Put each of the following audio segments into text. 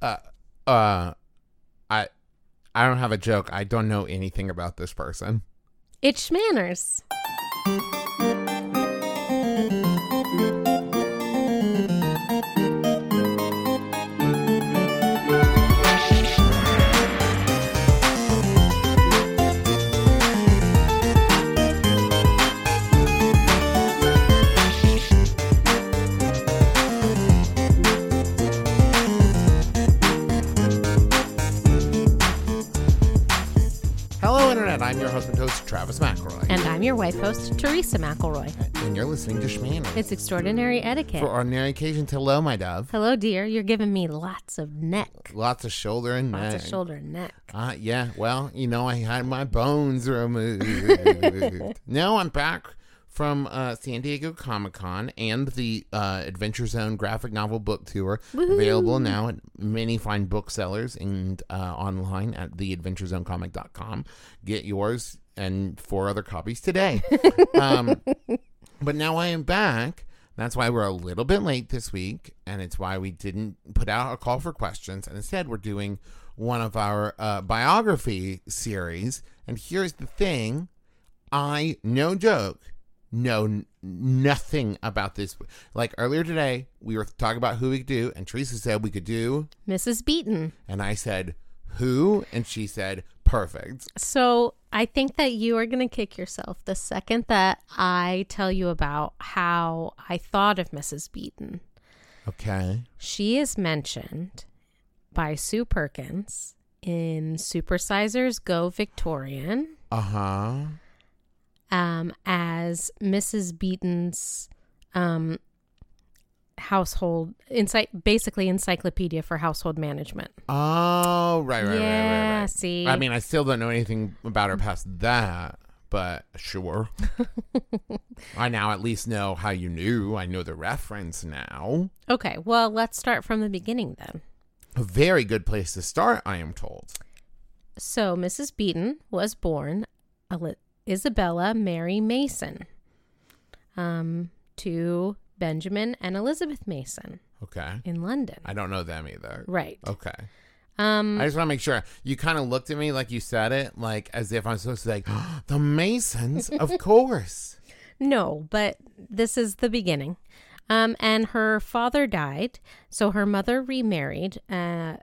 Uh, uh, I, I don't have a joke. I don't know anything about this person. It's Schmanners. Your wife host, Teresa McElroy. And you're listening to Schmanners. It's extraordinary etiquette. For ordinary occasions, hello, my dove. Hello, dear. You're giving me lots of neck. Lots of shoulder and Lots neck. of shoulder and neck. Uh, yeah, well, you know, I had my bones removed. now I'm back from uh, San Diego Comic Con and the uh, Adventure Zone graphic novel book tour, available now at many fine booksellers and uh, online at theadventurezonecomic.com. Get yours and four other copies today. um, but now I am back. That's why we're a little bit late this week, and it's why we didn't put out a call for questions. And instead, we're doing one of our uh, biography series. And here's the thing I, no joke, know n- nothing about this. Like earlier today, we were talking about who we could do, and Teresa said we could do, Mrs. Beeton. and I said, who? And she said, perfect. So I think that you are going to kick yourself the second that I tell you about how I thought of Mrs. Beeton. Okay. She is mentioned by Sue Perkins in Supersizers Go Victorian Uh huh. um, as Mrs. Beeton's um, household, insight, basically encyclopedia for household management. Oh, right, right, right, right, yeah, right. see, I mean, I still don't know anything about her past that, but sure. I now at least know how you knew. I know the reference now. okay, well, let's start from the beginning then. A very good place to start, I am told. So, Mrs. Beeton was born Isabella Mary Mason um, to Benjamin and Elizabeth Mason Okay. in London. I don't know them either. Right. Okay. Um, I just want to make sure. You kind of looked at me like you said it, like as if I'm supposed to say, the Masons, of course. no, but this is the beginning. Um, and her father died, so her mother remarried uh,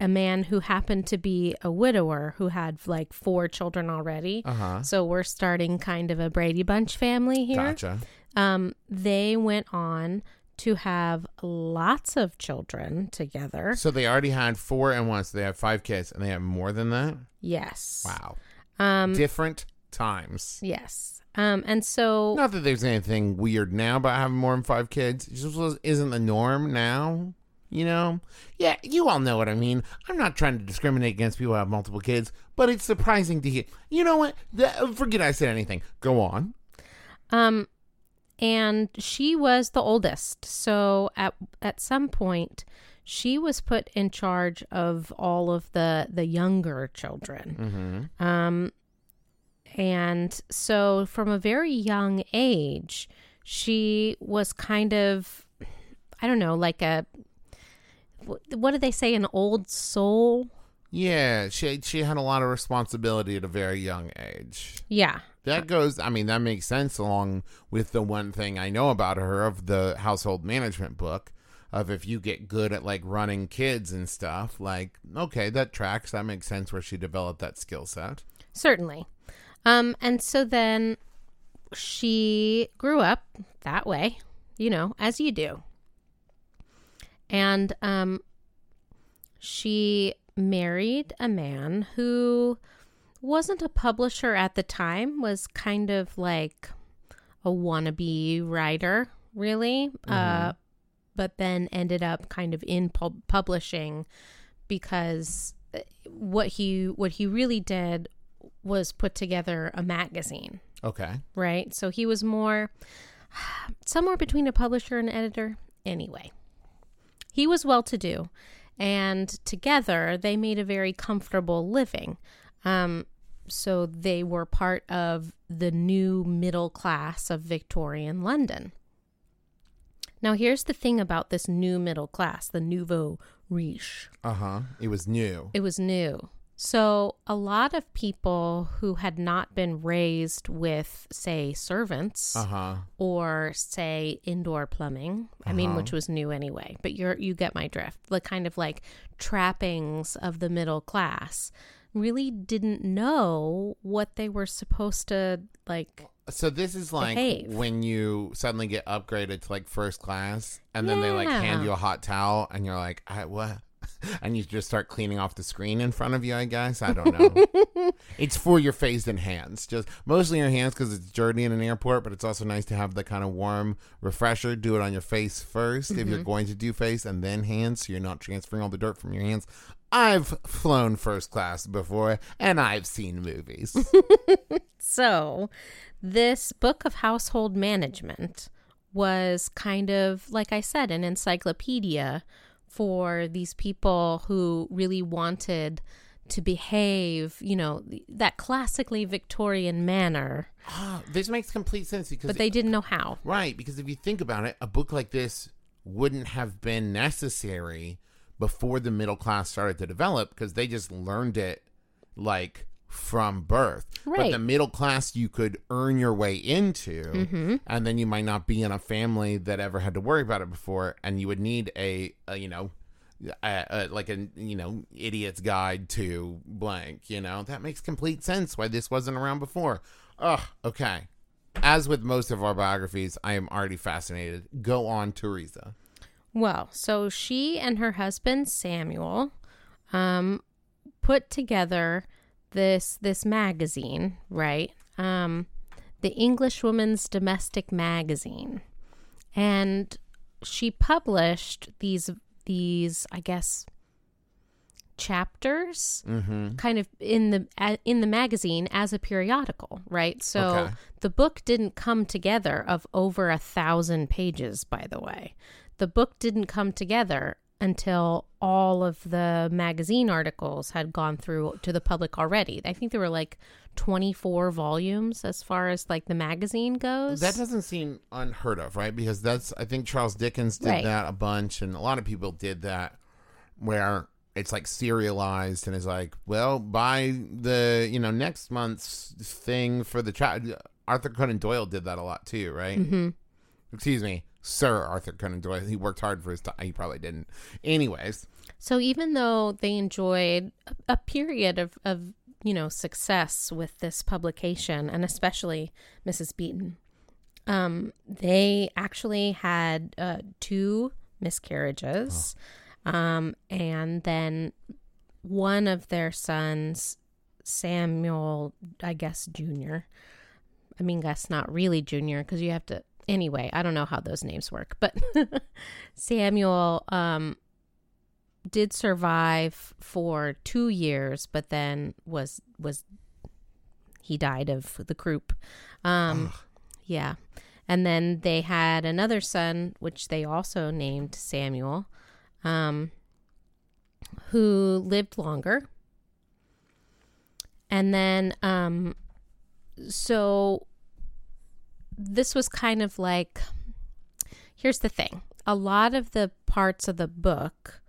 a man who happened to be a widower who had like four children already. Uh huh. So we're starting kind of a Brady Bunch family here. Gotcha. Um, they went on to have lots of children together. So they already had four and one, so they have five kids, and they have more than that? Yes. Wow. Um, Different times. yes. Um, and so Not that there's anything weird now about having more than five kids. It just isn't the norm now. You know? Yeah, you all know what I mean. I'm not trying to discriminate against people who have multiple kids, but it's surprising to hear. You know what? The- forget I said anything. Go on. Um, and she was the oldest. So at at some point, she was put in charge of all of the the younger children. Mm-hmm. Um, and so from a very young age, she was kind of, I don't know, like a what do they say, an old soul? Yeah, she she had a lot of responsibility at a very young age. Yeah. That goes. I mean, that makes sense along with the one thing I know about her of the household management book. Of if you get good at like running kids and stuff, like okay, that tracks. That makes sense where she developed that skill set. Certainly. Um, and so then she grew up that way, you know, as you do. And um, she married a man who wasn't a publisher at the time, was kind of like a wannabe writer, really. Uh, but then ended up kind of in pub- publishing because uh, what he what he really did was put together a magazine, Okay. right? So he was more somewhere between a publisher and editor. Anyway, he was well to do, and together they made a very comfortable living. Um, so they were part of the new middle class of Victorian London. Now, here's the thing about this new middle class, the nouveau riche. Uh huh. It was new. It was new. So, a lot of people who had not been raised with, say, servants Uh huh. or, say, indoor plumbing, I mean, Uh-huh. which was new anyway, but you're, you get my drift. The kind of like trappings of the middle class really didn't know what they were supposed to like So this is like Behave. when you suddenly get upgraded to like first class, and then they like hand you a hot towel, and you're like, I, "What?" And you just start cleaning off the screen in front of you. I guess I don't know. it's for your face and hands, just mostly your hands because it's dirty in an airport. But it's also nice to have the kind of warm refresher. Do it on your face 1st if Mm-hmm. you're going to do face, and then hands, so you're not transferring all the dirt from your hands. I've flown first class before, and I've seen movies. So, this book of household management was kind of, like I said, an encyclopedia for these people who really wanted to behave, you know, that classically Victorian manner, Ah, this makes complete sense because but they didn't know how. Right, because if you think about it, a book like this wouldn't have been necessary before the middle class started to develop because they just learned it like from birth. But Right. the middle class you could earn your way into, Mm-hmm. and then you might not be in a family that ever had to worry about it before, and you would need a, a you know, a, a, like a you know idiot's guide to blank. You know that makes complete sense why this wasn't around before. Ugh. Okay. As with most of our biographies, I am already fascinated. Go on, Teresa. Well, so she and her husband Samuel um, put together this this magazine, right? Um, the Englishwoman's Domestic Magazine, and she published these these, I guess, chapters Mm-hmm. kind of in the in the magazine as a periodical right so Okay. the book didn't come together of over a thousand pages by the way the book didn't come together until all of the magazine articles had gone through to the public already i think there were like 24 volumes as far as like the magazine goes That doesn't seem unheard of, right? Because that's I think Charles Dickens did Right. that a bunch, and a lot of people did that, where it's like serialized and it's like, well, by the you know next month's thing for the chat. Arthur Conan Doyle did that a lot too, right? Mhm. Excuse me, Sir Arthur Conan Doyle. He worked hard for his time. He probably didn't. Anyways, So even though they enjoyed a, period of, of you know success with this publication, and especially Mrs. Beeton, um, they actually had uh, two miscarriages, um, and then one of their sons, Samuel, I guess Junior. I mean, guess not really Junior because you have to. Anyway, I don't know how those names work, but Samuel um, did survive for two years, but then was was he died of the croup. Um, yeah, and then they had another son, which they also named Samuel, um, who lived longer. And then, um, so this was kind of like here's the thing a lot of the parts of the book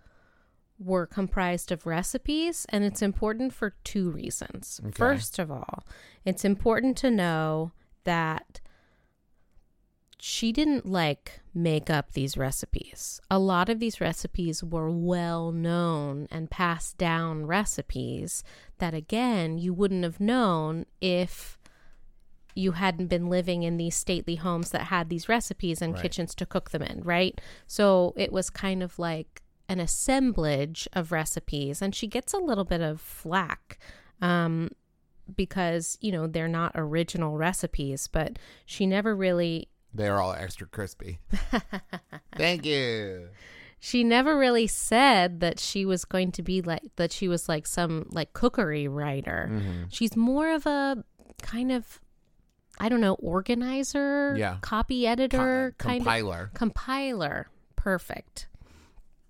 were comprised of recipes, and it's important for two reasons. Okay. First of all, it's important to know that she didn't like make up these recipes. A lot of these recipes were well known and passed down recipes that, again, you wouldn't have known if you hadn't been living in these stately homes that had these recipes and Right. kitchens to cook them in, right? So it was kind of like an assemblage of recipes, and she gets a little bit of flack um, because you know they're not original recipes, but she never really they're all extra crispy. Thank you. she never really said that she was going to be like that she was like some like cookery writer. hmm She's more of a kind of I don't know, organizer, Yeah. copy editor, Co- kind of compiler. compiler. Perfect.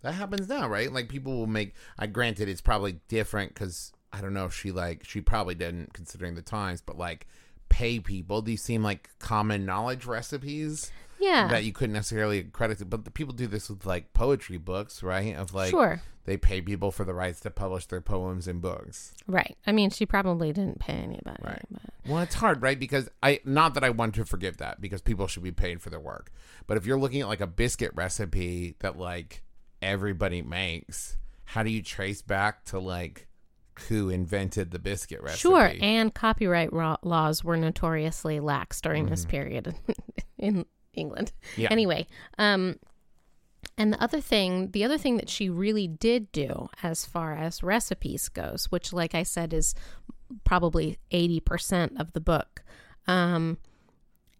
That happens now, right? Like people will make. I granted, it's probably different because I don't know if she like she probably didn't considering the times, but like pay people. These seem like common knowledge recipes. Yeah. that you couldn't necessarily credit it. But the people do this with like poetry books, right? Of like sure. they pay people for the rights to publish their poems in books. Right. I mean, she probably didn't pay anybody. Right. But Well, it's hard, right? Because I not that I want to forgive that because people should be paid for their work. But if you're looking at like a biscuit recipe that like everybody makes, how do you trace back to like who invented the biscuit recipe? Sure. And copyright laws were notoriously lax during this mm-hmm. period in England. Mm-hmm. Yeah. Anyway, um, and the other thing, the other thing that she really did do as far as recipes goes, which, like I said, is probably 80% of the book, um,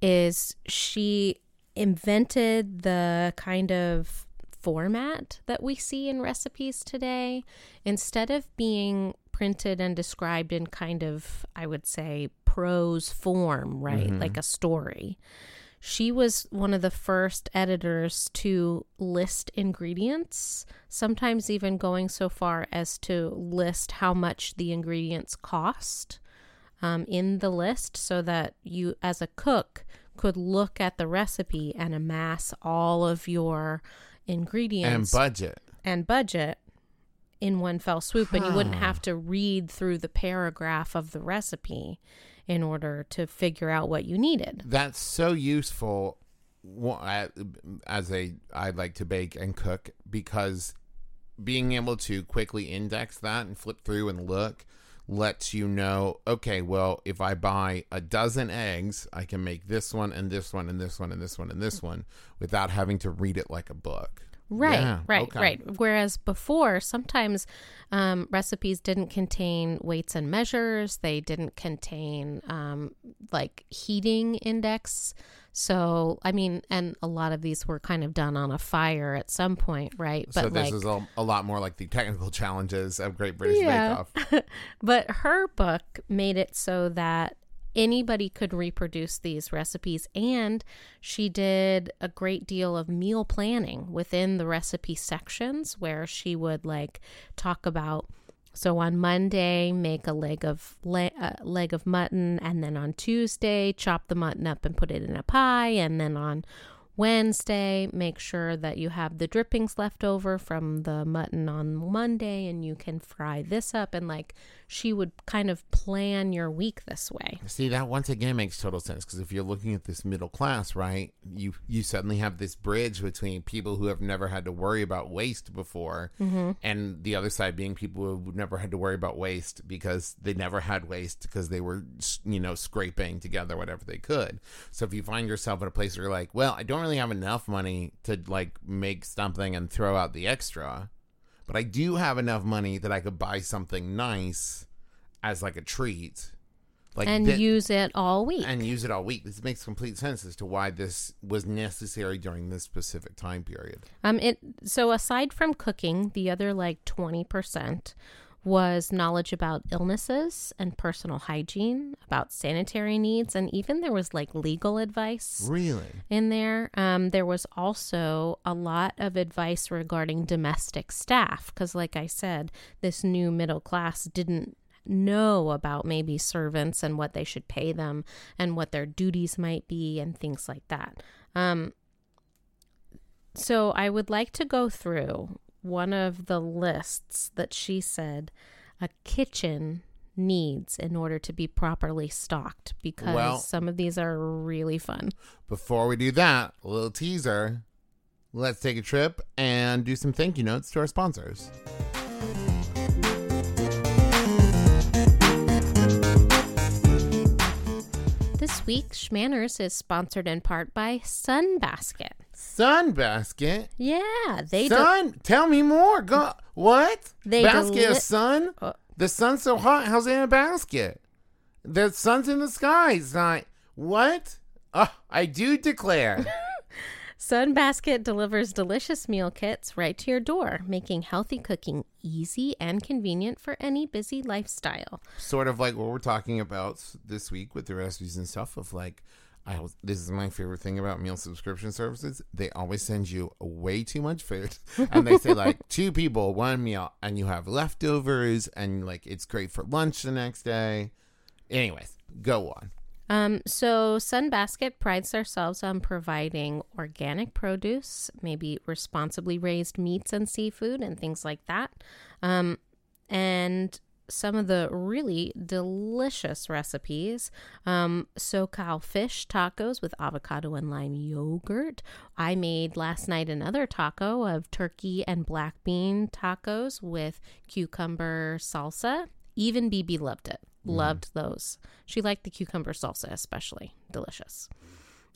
is she invented the kind of format that we see in recipes today. Instead of being printed and described in kind of, I would say, prose form, right? Like a story. She was one of the first editors to list ingredients, sometimes even going so far as to list how much the ingredients cost um, in the list so that you, as a cook, could look at the recipe and amass all of your ingredients and budget. and budget in one fell swoop and you wouldn't have to read through the paragraph of the recipe in order to figure out what you needed. That's so useful as a I like to bake and cook because being able to quickly index that and flip through and look lets you know okay well if i buy a dozen eggs i can make this one and this one and this one and this one and this one without having to read it like a book Right, Yeah, right, okay. right. Whereas before, sometimes um, recipes didn't contain weights and measures. They didn't contain um, like heating index. So, I mean, and a lot of these were kind of done on a fire at some point, right? But so this like, is a, a lot more like the technical challenges of great british Yeah. bake off but her book made it so that anybody could reproduce these recipes and she did a great deal of meal planning within the recipe sections where she would like talk about so on Monday make a leg of le- uh, leg of mutton and then on Tuesday chop the mutton up and put it in a pie and then on Wednesday, make sure that you have the drippings left over from the mutton on Monday and you can fry this up. And like she would kind of plan your week this way. See that once again makes total sense because if you're looking at this middle class, right, you you suddenly have this bridge between people who have never had to worry about waste before, mm-hmm. and the other side being people who never had to worry about waste because they never had waste because they were you know scraping together whatever they could. So if you find yourself in a place where you're like, well, I don't really have enough money to like make something and throw out the extra, but I do have enough money that I could buy something nice as like a treat. Like and use it all week. and use it all week. This makes complete sense as to why this was necessary during this specific time period. Um, it so aside from cooking, the other like twenty percent was knowledge about illnesses and personal hygiene, about sanitary needs, and even there was like legal advice Really? in there. Um, there was also a lot of advice regarding domestic staff because, like I said, this new middle class didn't know about maybe servants and what they should pay them and what their duties might be and things like that. Um, so I would like to go through one of the lists that she said a kitchen needs in order to be properly stocked because Well- some of these are really fun. Before we do that, a little teaser. Let's take a trip and do some thank you notes to our sponsors. This week, Schmanners is sponsored in part by Sunbasket. Sunbasket. Yeah, they do. sun. Tell me more. Go. What? They basket deli- of sun. Uh, the sun's so hot. How's it in a basket? The sun's in the sky. It's not. What? Oh, I do declare. Sunbasket delivers delicious meal kits right to your door, making healthy cooking easy and convenient for any busy lifestyle. sort of like what we're talking about this week with the recipes and stuff of like I was, this is my favorite thing about meal subscription services. They always send you way too much food, and they say like two people, one meal, and you have leftovers, and like it's great for lunch the next day. Anyways, go on. Um, so Sunbasket prides ourselves on providing organic produce, maybe responsibly raised meats and seafood and things like that. Um, and some of the really delicious recipes. Um, SoCal fish tacos with avocado and lime yogurt. I made last night another taco of turkey and black bean tacos with cucumber salsa. Even BB loved it. Loved those. She liked the cucumber salsa especially. Delicious.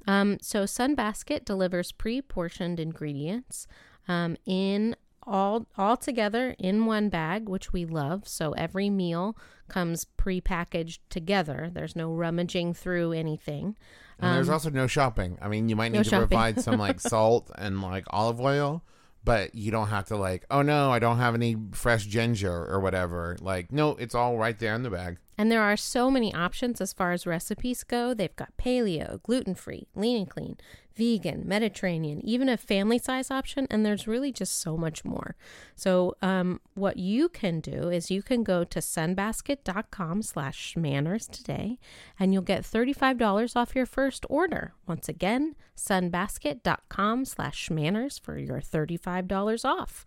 Um, so Sunbasket delivers pre-portioned ingredients um, in all all together in one bag, which we love. So every meal comes pre-packaged together. There's no rummaging through anything. And there's also no shopping. I mean, you might Um, no need to shopping. provide some like salt and like olive oil, but you don't have to like, oh no, I don't have any fresh ginger or whatever. Like, no, it's all right there in the bag. And there are so many options as far as recipes go. They've got paleo, gluten free, lean and clean, vegan, Mediterranean, even a family size option. And there's really just so much more. So, um, what you can do is you can go to sunbasket.com slash manners today and you'll get $35 off your first order. Once again, sunbasket.com slash manners for your $35 off.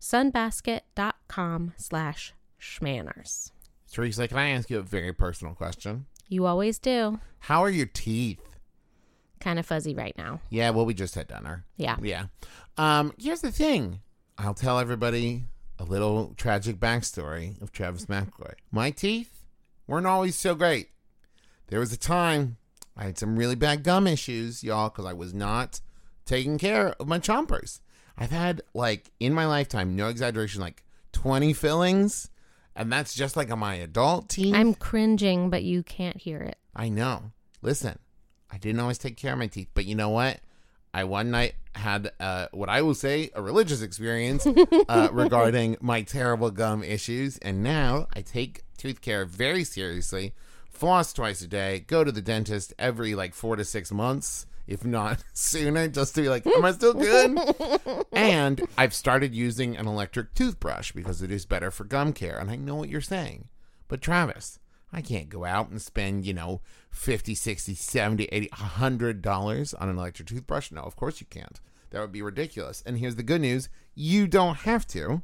sunbasket.com slash schmanners. Teresa, can I ask you a very personal question? You always do. How are your teeth? Kind of fuzzy right now. Yeah, well, we just had dinner. Yeah. Yeah. Um, here's the thing. I'll tell everybody a little tragic backstory of Travis McCoy. My teeth weren't always so great. There was a time I had some really bad gum issues, y'all, because I was not taking care of my chompers. I've had like in my lifetime, no exaggeration, like 20 fillings, and that's just like on my adult teeth. I'm cringing, but you can't hear it. I know. Listen, I didn't always take care of my teeth, but you know what? I one night had uh, what I will say a religious experience uh, regarding my terrible gum issues, and now I take tooth care very seriously. Floss twice a day. Go to the dentist every like four to six months, if not sooner, just to be like, am I still good? and I've started using an electric toothbrush because it is better for gum care. And I know what you're saying, but Travis, I can't go out and spend, you know, 50, 60, 70, 80, 100 dollars on an electric toothbrush. No, of course you can't. That would be ridiculous. And here's the good news. You don't have to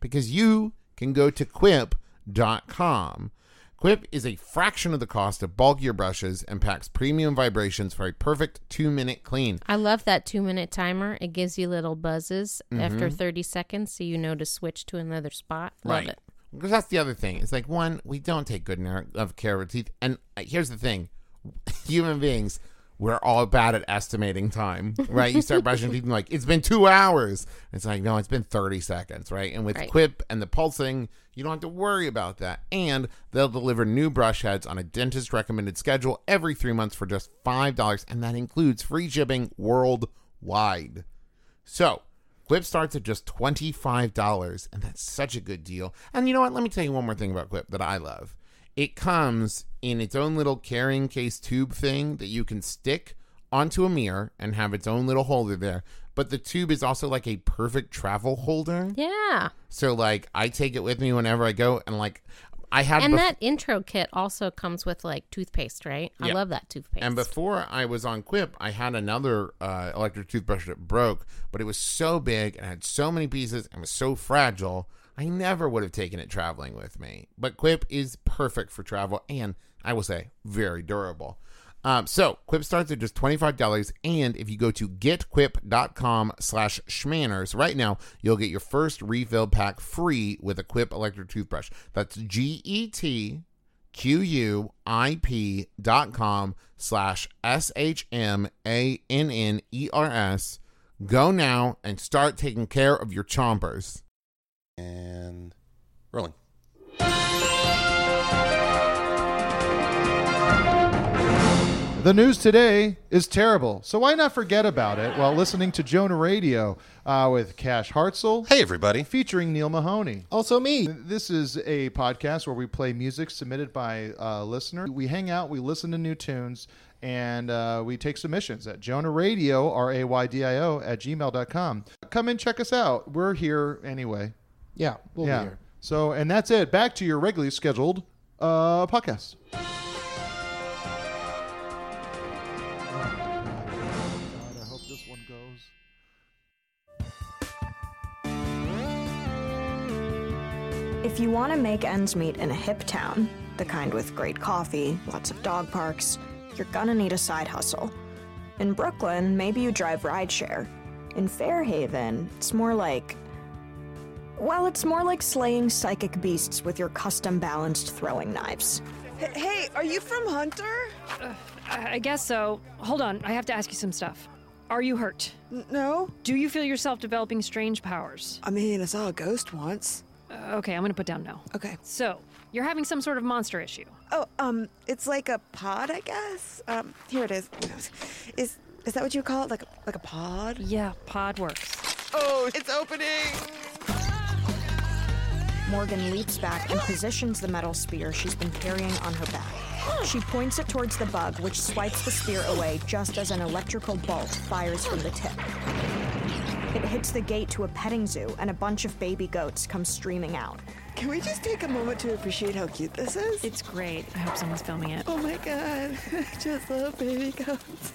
because you can go to quip.com. Quip is a fraction of the cost of bulkier brushes and packs premium vibrations for a perfect 2-minute clean. I love that two minute timer. It gives you little buzzes after Mm-hmm. 30 seconds so you know to switch to another spot. Love it. Because that's the other thing. It's like one, we don't take good of care of our teeth, and uh, here's the thing: human beings, we're all bad at estimating time, right? You start brushing teeth and like it's been two hours. It's like no, it's been thirty seconds, right? And with Right. Quip and the pulsing, you don't have to worry about that. And they'll deliver new brush heads on a dentist recommended schedule every three months for just five dollars, and that includes free shipping worldwide. So, Quip starts at just $25, and that's such a good deal. And you know what? Let me tell you one more thing about Quip that I love. It comes in its own little carrying case tube thing that you can stick onto a mirror and have its own little holder there. But the tube is also like a perfect travel holder. Yeah. So, like, I take it with me whenever I go, and like, I had And bef- that intro kit also comes with like toothpaste, right? I Yeah. love that toothpaste. And before I was on Quip, I had another uh, electric toothbrush that broke, but it was so big and had so many pieces and was so fragile, I never would have taken it traveling with me. But Quip is perfect for travel and I will say very durable. Um, so Quip starts at just $25 and if you go to getquip.com slash schmanners right now, you'll get your first refill pack free with a Quip electric toothbrush. That's G-E-T Q-U-I-P dot com slash S-H-M-A-N-N-E-R-S. Go now and start taking care of your chompers. And rolling. The news today is terrible, so why not forget about it while listening to Jonah Raydio uh, with Cash Hartzell Hey, everybody. featuring Neil Mahoney. Also me. This is a podcast where we play music submitted by uh, listeners. We hang out, we listen to new tunes, and uh, we take submissions at Jonah Raydio, R A Y D I O, at gmail.com. Come and check us out. We're here anyway. Yeah, we'll yeah. be here. So, and that's it. Back to your regularly scheduled uh, podcast. God, I hope this one goes. If you want to make ends meet in a hip town, the kind with great coffee, lots of dog parks, you're gonna need a side hustle. In Brooklyn, maybe you drive rideshare. In Fairhaven, it's more like. Well, it's more like slaying psychic beasts with your custom balanced throwing knives. Hey, are you from Hunter? I I guess so. Hold on, I have to ask you some stuff. Are you hurt? N- no? Do you feel yourself developing strange powers? I mean, I saw a ghost once. Uh, okay, I'm gonna put down no. Okay. So, you're having some sort of monster issue. Oh, um, it's like a pod, I guess. Um, here it is. Is is that what you call it? Like a, like a pod? Yeah, pod works. Oh, it's opening. Morgan leaps back and positions the metal spear she's been carrying on her back. She points it towards the bug, which swipes the spear away just as an electrical bolt fires from the tip. It hits the gate to a petting zoo, and a bunch of baby goats come streaming out. Can we just take a moment to appreciate how cute this is? It's great. I hope someone's filming it. oh my god, I just love baby goats.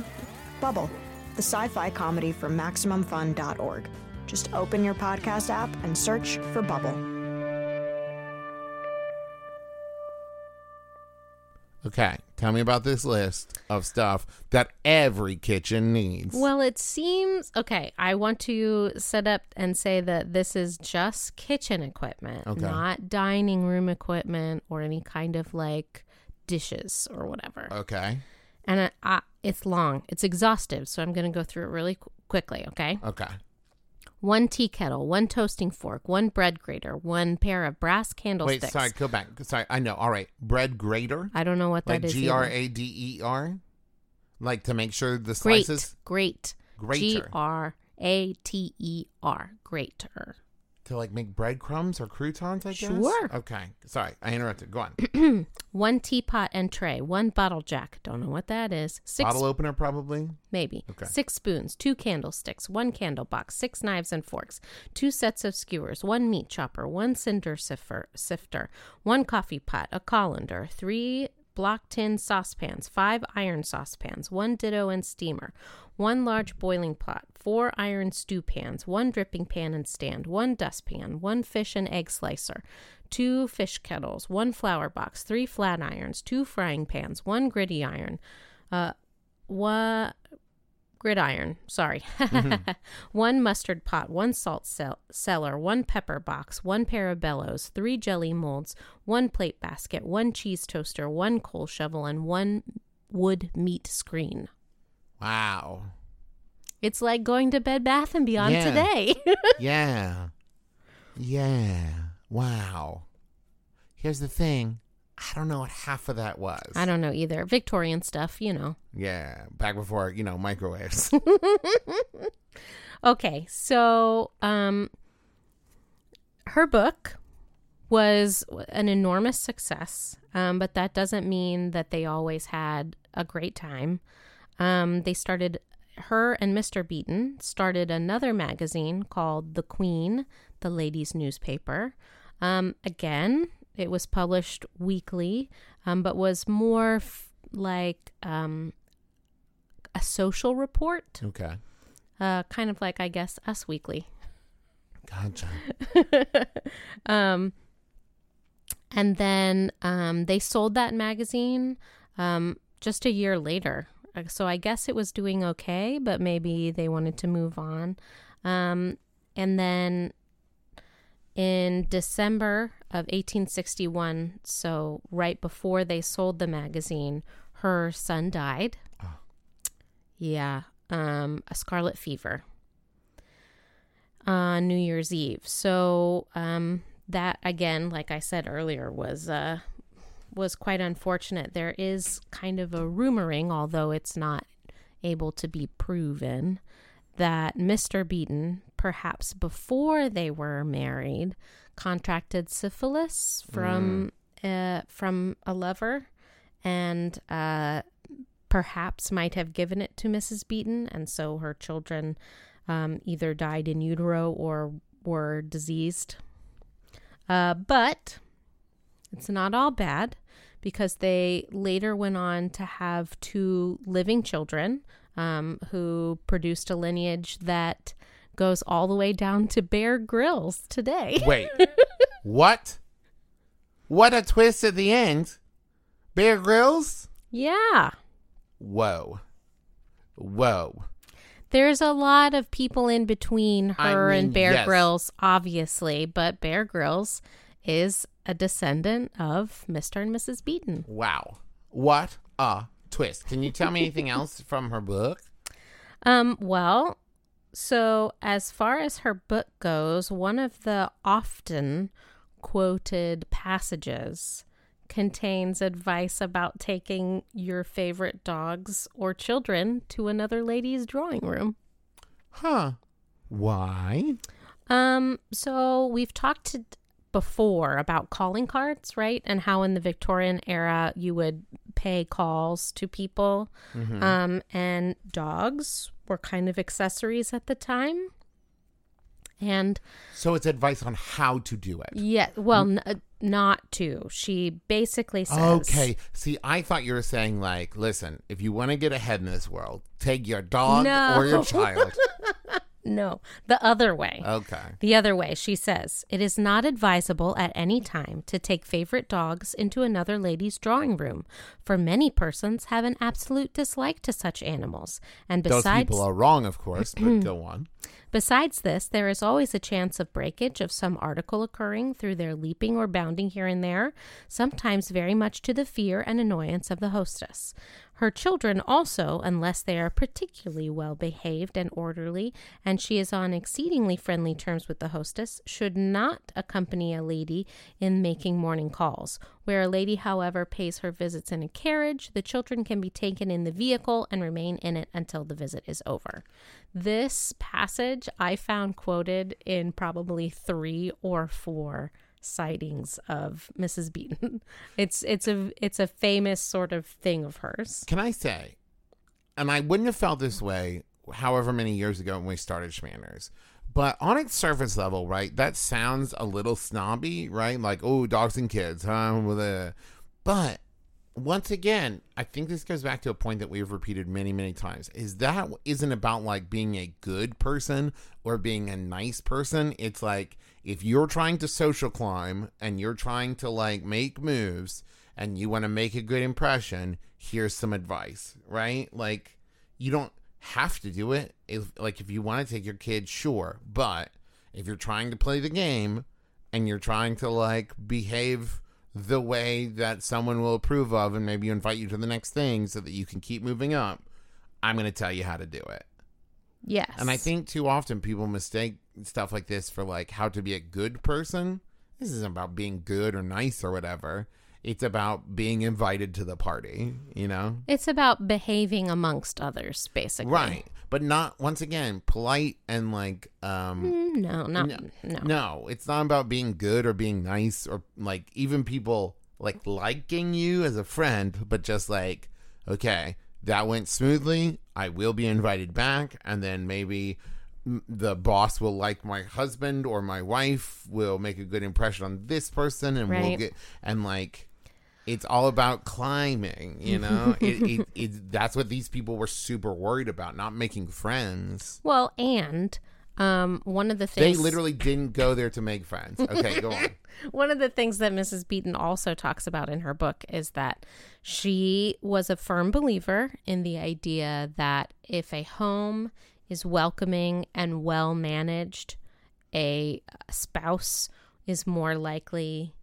Bubble, the sci fi comedy from MaximumFun.org. Just open your podcast app and search for Bubble. Okay, tell me about this list of stuff that every kitchen needs. Well, it seems okay. I want to set up and say that this is just kitchen equipment, Okay. not dining room equipment or any kind of like dishes or whatever. okay, And I, I, it's long, it's exhaustive, so I'm going to go through it really qu- quickly. Okay, okay, one tea kettle, one toasting fork, one bread grater, one pair of brass candlesticks. wait, sorry, go back. Sorry, I know. All right, bread grater, I don't know what like that is. G. R A D E R, like to make sure the Great, slices great. G Grater. R A T E R, grater. To like make breadcrumbs or croutons. I guess. Sure. Okay, sorry, I interrupted. Go on. One teapot and tray, one bottle jack. Don't know what that is. Six Bottle opener, probably. maybe. Okay. Six spoons, two candlesticks, one candle box, six knives and forks, two sets of skewers, one meat chopper, one cinder sifter, sifter one coffee pot, a colander, three block tin saucepans, five iron saucepans, one ditto and steamer, one large boiling pot, four iron stew pans, one dripping pan and stand, one dustpan, one fish and egg slicer, two fish kettles, one flour box, three flat irons, two frying pans, one gritty iron, uh, one gridiron, sorry. Mm-hmm. one mustard pot, one salt cell- cellar, one pepper box, one pair of bellows, three jelly molds, one plate basket, one cheese toaster, one coal shovel, and one wood meat screen. Wow. It's like going to Bed Bath and Beyond Yeah. today. Yeah. Yeah. Wow. Here's the thing. I don't know what half of that was. I don't know either. Victorian stuff, you know. Yeah, back before you know microwaves. Okay, so um her book was an enormous success, um, but that doesn't mean that they always had a great time. Um, they started her and Mr. Beeton started another magazine called The Queen, the ladies' newspaper. Um, again, it was published weekly, um, but was more f- like um, a social report okay. uh, kind of like I guess Us Weekly. Gotcha. um, and then um, they sold that magazine um, just a year later. Uh, So I guess it was doing okay, but maybe they wanted to move on. Um, and then in December of 1861, so right before they sold the magazine, her son died. Yeah, um, a scarlet fever on New Year's Eve. So um, that again, like I said earlier, was uh, was quite unfortunate. There is kind of a rumoring, although it's not able to be proven, that Mr. Beeton, perhaps before they were married, contracted syphilis from uh, from a lover, and uh, perhaps might have given it to Mrs. Beeton, and so her children um, either died in utero or were diseased. Uh, but it's not all bad because they later went on to have two living children um, who produced a lineage that goes all the way down to Bear Grylls today. Wait. What? What a twist at the end. Bear Grylls? Yeah. Whoa. Whoa. There's a lot of people in between I her and Bear yes. Grylls, obviously, but Bear Grylls is a descendant of Mr. and Mrs. Beeton. Wow. What a twist. Can you tell me anything else from her book? Um, well, so as far as her book goes, one of the often quoted passages contains advice about taking your favorite dogs or children to another lady's drawing room. Huh. Why? Um, so we've talked to before about calling cards, right? And how in the Victorian era you would pay calls to people. Um, and dogs were kind of accessories at the time. And So it's advice on how to do it. yeah, well, n- uh, not to. She basically says, Okay. See, I thought you were saying like, listen, if you want to get ahead in this world, take your dog No. or your child. No, the other way. Okay. The other way, she says, it is not advisable at any time to take favorite dogs into another lady's drawing room, for many persons have an absolute dislike to such animals. And Those besides, people are wrong, of course, but go on. besides this, there is always a chance of breakage of some article occurring through their leaping or bounding here and there, sometimes very much to the fear and annoyance of the hostess. Her children also, unless they are particularly well behaved and orderly, and she is on exceedingly friendly terms with the hostess, should not accompany a lady in making morning calls. Where a lady, however, pays her visits in a carriage, the children can be taken in the vehicle and remain in it until the visit is over. This passage I found quoted in probably three or four sightings of Mrs. Beeton. It's it's a it's a famous sort of thing of hers. Can I say, and I wouldn't have felt this way however many years ago when we started Schmanners, but on its surface level, right, that sounds a little snobby, right? Like, oh, dogs and kids, huh? A, uh, but once again, I think this goes back to a point that we've repeated many, many times. Is that isn't about like being a good person or being a nice person. It's like if you're trying to social climb and you're trying to like make moves and you want to make a good impression, here's some advice, right? Like you don't have to do it. If like if you want to take your kid, sure, but if you're trying to play the game and you're trying to like behave the way that someone will approve of and maybe invite you to the next thing so that you can keep moving up, I'm going to tell you how to do it. Yes. And I think too often people mistake stuff like this for like how to be a good person. This isn't about being good or nice or whatever. It's about being invited to the party, you know? it's about behaving amongst others, basically. Right. But not once again, polite and like um Mm, No, not no, no. no, it's not about being good or being nice or like even people like liking you as a friend, but just like, okay, that went smoothly. I will be invited back, and then maybe the boss will like my husband or my wife will make a good impression on this person, and we'll get and like. It's all about climbing, you know. it, it, it, that's what these people were super worried about, not making friends. Well, and um, one of the things. They literally didn't go there to make friends. Okay, go on. One of the things that Mrs. Beeton also talks about in her book is that she was a firm believer in the idea that if a home is welcoming and well managed, a spouse is more likely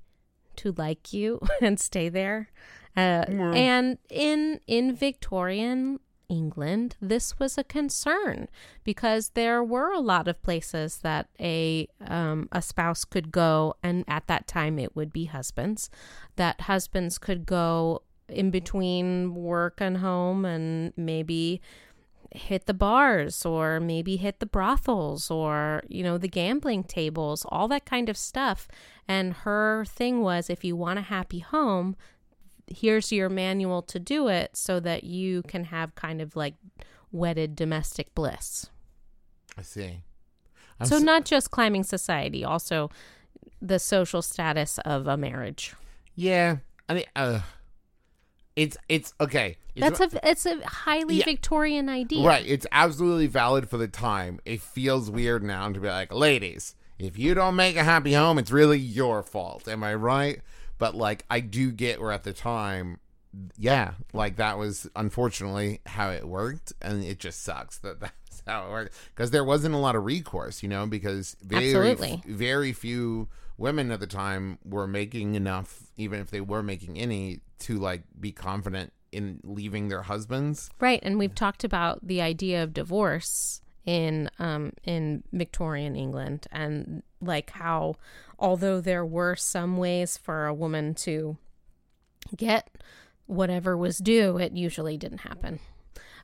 to like you and stay there. Uh, And in in Victorian England, this was a concern because there were a lot of places that a um, a spouse could go, and at that time it would be husbands. That husbands could go in between work and home, and maybe hit the bars or maybe hit the brothels or you know the gambling tables all that kind of stuff. And her thing was if you want a happy home here's your manual to do it so that you can have kind of like wedded domestic bliss. I see. I'm so not just climbing society also the social status of a marriage. Yeah, I mean, uh, it's it's okay. It's, that's a it's a highly Yeah. victorian idea right. It's absolutely valid for the time. It feels weird now to be like, ladies, if you don't make a happy home, it's really your fault. Am I right? But like, I do get where at the time, yeah, like that was unfortunately how it worked, and it just sucks that that's how it worked because there wasn't a lot of recourse, you know, because very very few women at the time were making enough, even if they were making any, to like be confident in leaving their husbands. Right, and we've talked about the idea of divorce in um in Victorian England and like how although there were some ways for a woman to get whatever was due, it usually didn't happen.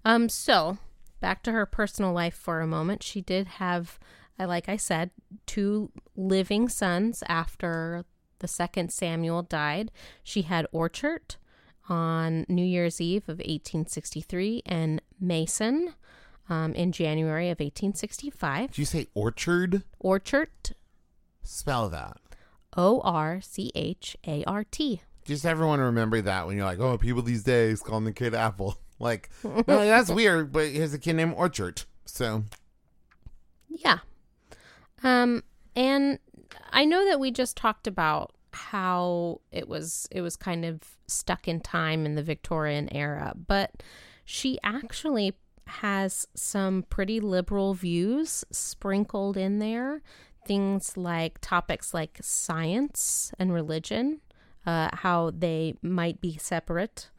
Um so back to her personal life for a moment. She did have I like I said, two living sons after the second Samuel died. She had Orchard on New Year's Eve of 1863 and Mayson um, in January of 1865. Did you say orchard? Orchard, Spell that. O R C H A R T. Just everyone remember that when you're like, oh, people these days calling the kid Apple. Like, no, that's weird, but here's a kid named Orchard. So, Yeah. Um, and I know that we just talked about how it was it was kind of stuck in time in the Victorian era, but she actually has some pretty liberal views sprinkled in there. Things like topics like science and religion, uh, how they might be separate.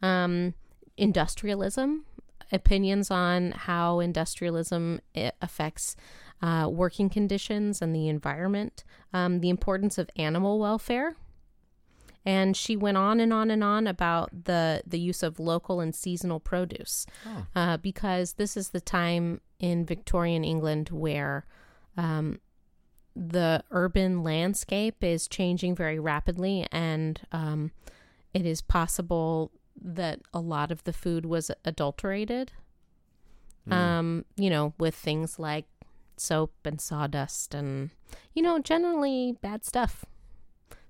Um, industrialism, opinions on how industrialism eh, affects uh, working conditions and the environment, um, the importance of animal welfare. And she went on and on and on about the, the use of local and seasonal produce uh, because this is the time in Victorian England where um, the urban landscape is changing very rapidly and um, it is possible that a lot of the food was adulterated um you know with things like soap and sawdust and you know generally bad stuff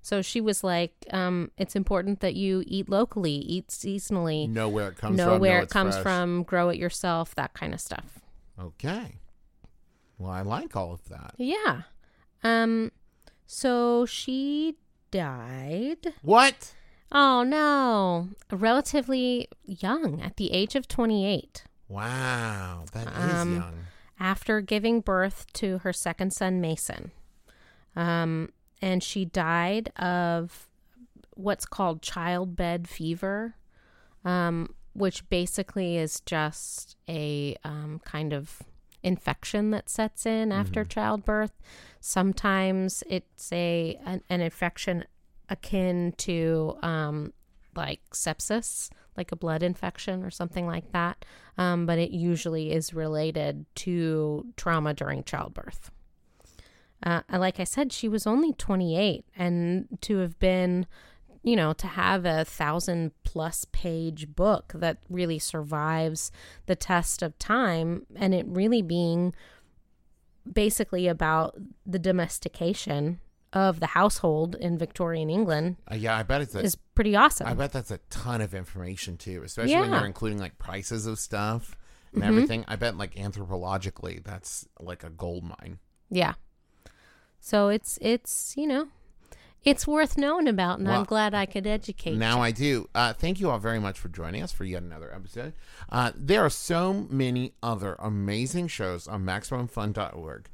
so she was like um it's important that you eat locally eat seasonally know where it comes know from. know where it comes fresh. from grow it yourself that kind of stuff Okay. Well, I like all of that. yeah um so she died What? oh no relatively young at the age of 28 Wow, that is Um, young. After giving birth to her second son, Mayson. Um, and she died of what's called childbed fever, um, which basically is just a um, kind of infection that sets in after childbirth. Sometimes it's a an, an infection akin to um, like sepsis, like a blood infection or something like that. Um, but it usually is related to trauma during childbirth. Uh, like I said, she was only 28, and to have been, you know, to have a thousand plus page book that really survives the test of time, and it really being basically about the domestication of the household in Victorian England Uh, yeah, I bet it's a. is pretty awesome. I bet that's a ton of information too, especially when Yeah. Mm-hmm. you're including like prices of stuff and everything. I bet like anthropologically, that's like a gold mine. Yeah. So it's it's you know, it's worth knowing about, and Well, I'm glad I could educate. Now you. I do. Uh, thank you all very much for joining us for yet another episode. Uh, there are so many other amazing shows on MaximumFun.org.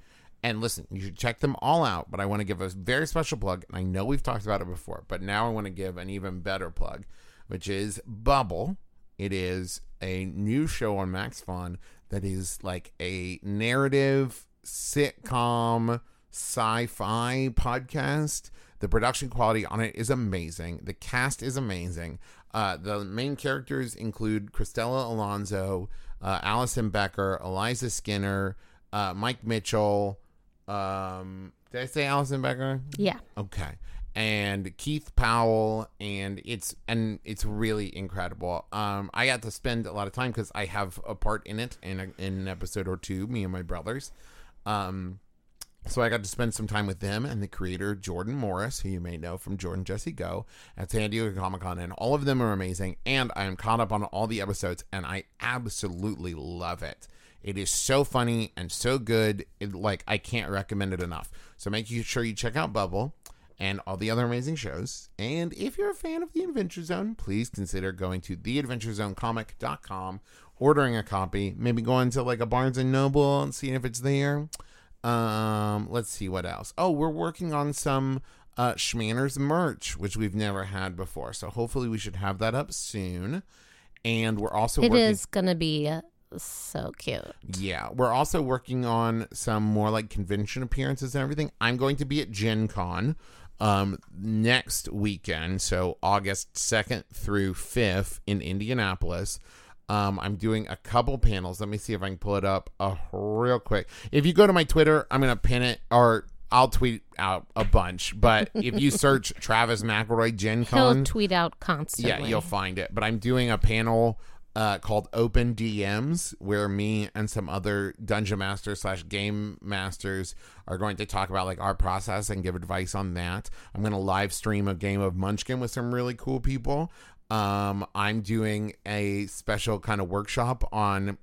And listen, you should check them all out. But I want to give a very special plug. And I know we've talked about it before, but now I want to give an even better plug, which is Bubble. It is a new show on Max Fun that is like a narrative sitcom sci-fi podcast. The production quality on it is amazing. The cast is amazing. Uh, the main characters include Christella Alonzo, uh, Alison Becker, Eliza Skinner, uh, Mike Mitchell. Um, did I say Alison Becker? yeah, Okay. And Keith Powell and it's and it's really incredible. Um I got to spend a lot of time cuz I have a part in it in a, in an episode or two me and my brothers. Um so I got to spend some time with them and the creator Jordan Morris, who you may know from Jordan Jesse Go at San Diego Comic Con, and all of them are amazing. And I am caught up on all the episodes, and I absolutely love it. It is so funny and so good. It, like I can't recommend it enough. So make sure you check out Bubble and all the other amazing shows. And if you're a fan of The Adventure Zone, please consider going to theadventurezonecomic.com, ordering a copy, maybe going to like a Barnes and Noble and seeing if it's there. Um, let's see what else. Oh, we're working on some uh Schmanners merch, which we've never had before. So hopefully we should have that up soon. And we're also It working is gonna be so cute. yeah, we're also working on some more like convention appearances and everything. I'm going to be at Gen Con um next weekend, so August 2nd through 5th in Indianapolis. Um, I'm doing a couple panels. Let me see if I can pull it up uh, real quick. If you go to my Twitter, I'm gonna pin it or I'll tweet out a bunch. But if you search Travis McElroy Gen Con, He'll tweet out constantly. yeah, you'll find it. But I'm doing a panel uh, called Open DMs where me and some other dungeon masters slash game masters are going to talk about like our process and give advice on that. I'm going to live stream a game of Munchkin with some really cool people. Um, I'm doing a special kind of workshop on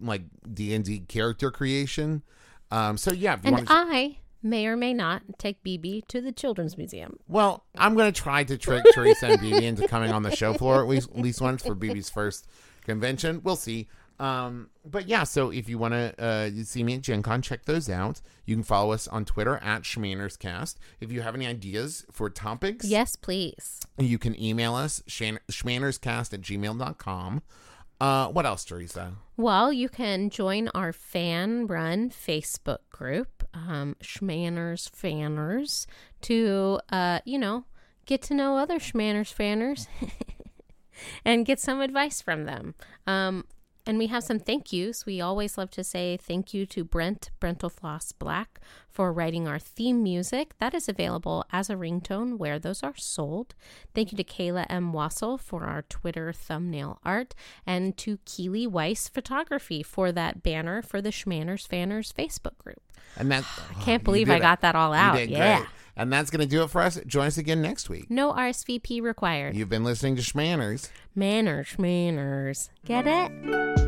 like D and D character creation. Um, so yeah, if you And to I may or may not take Bebe to the Children's Museum. Well, I'm going to try to trick Teresa and Bebe into coming on the show floor at least, at least once for Bebe's first convention. We'll see. Um, but yeah, so if you want to uh, see me at Gen Con, check those out. You can follow us on Twitter at SchmannersCast. If you have any ideas for topics, Yes, please. you can email us, shan- schmannerscast at gmail.com. Uh, what else, Teresa? Well, you can join our fan run Facebook group, um, Schmanners Fanners, to, uh, you know, get to know other Schmanners Fanners and get some advice from them. Um, and we have some thank yous. We always love to say thank you to Brent Brentalfloss Black for writing our theme music. That is available as a ringtone where those are sold. Thank you to Kayla M. Wasil for our Twitter thumbnail art, and to Keely Weiss Photography for that banner for the Schmanners Fanners Facebook group. And that I Can't you believe I got that all out. Yeah. great. And that's going to do it for us. Join us again next week. No RSVP required. You've been listening to Schmanners. Manners, manners. Get it?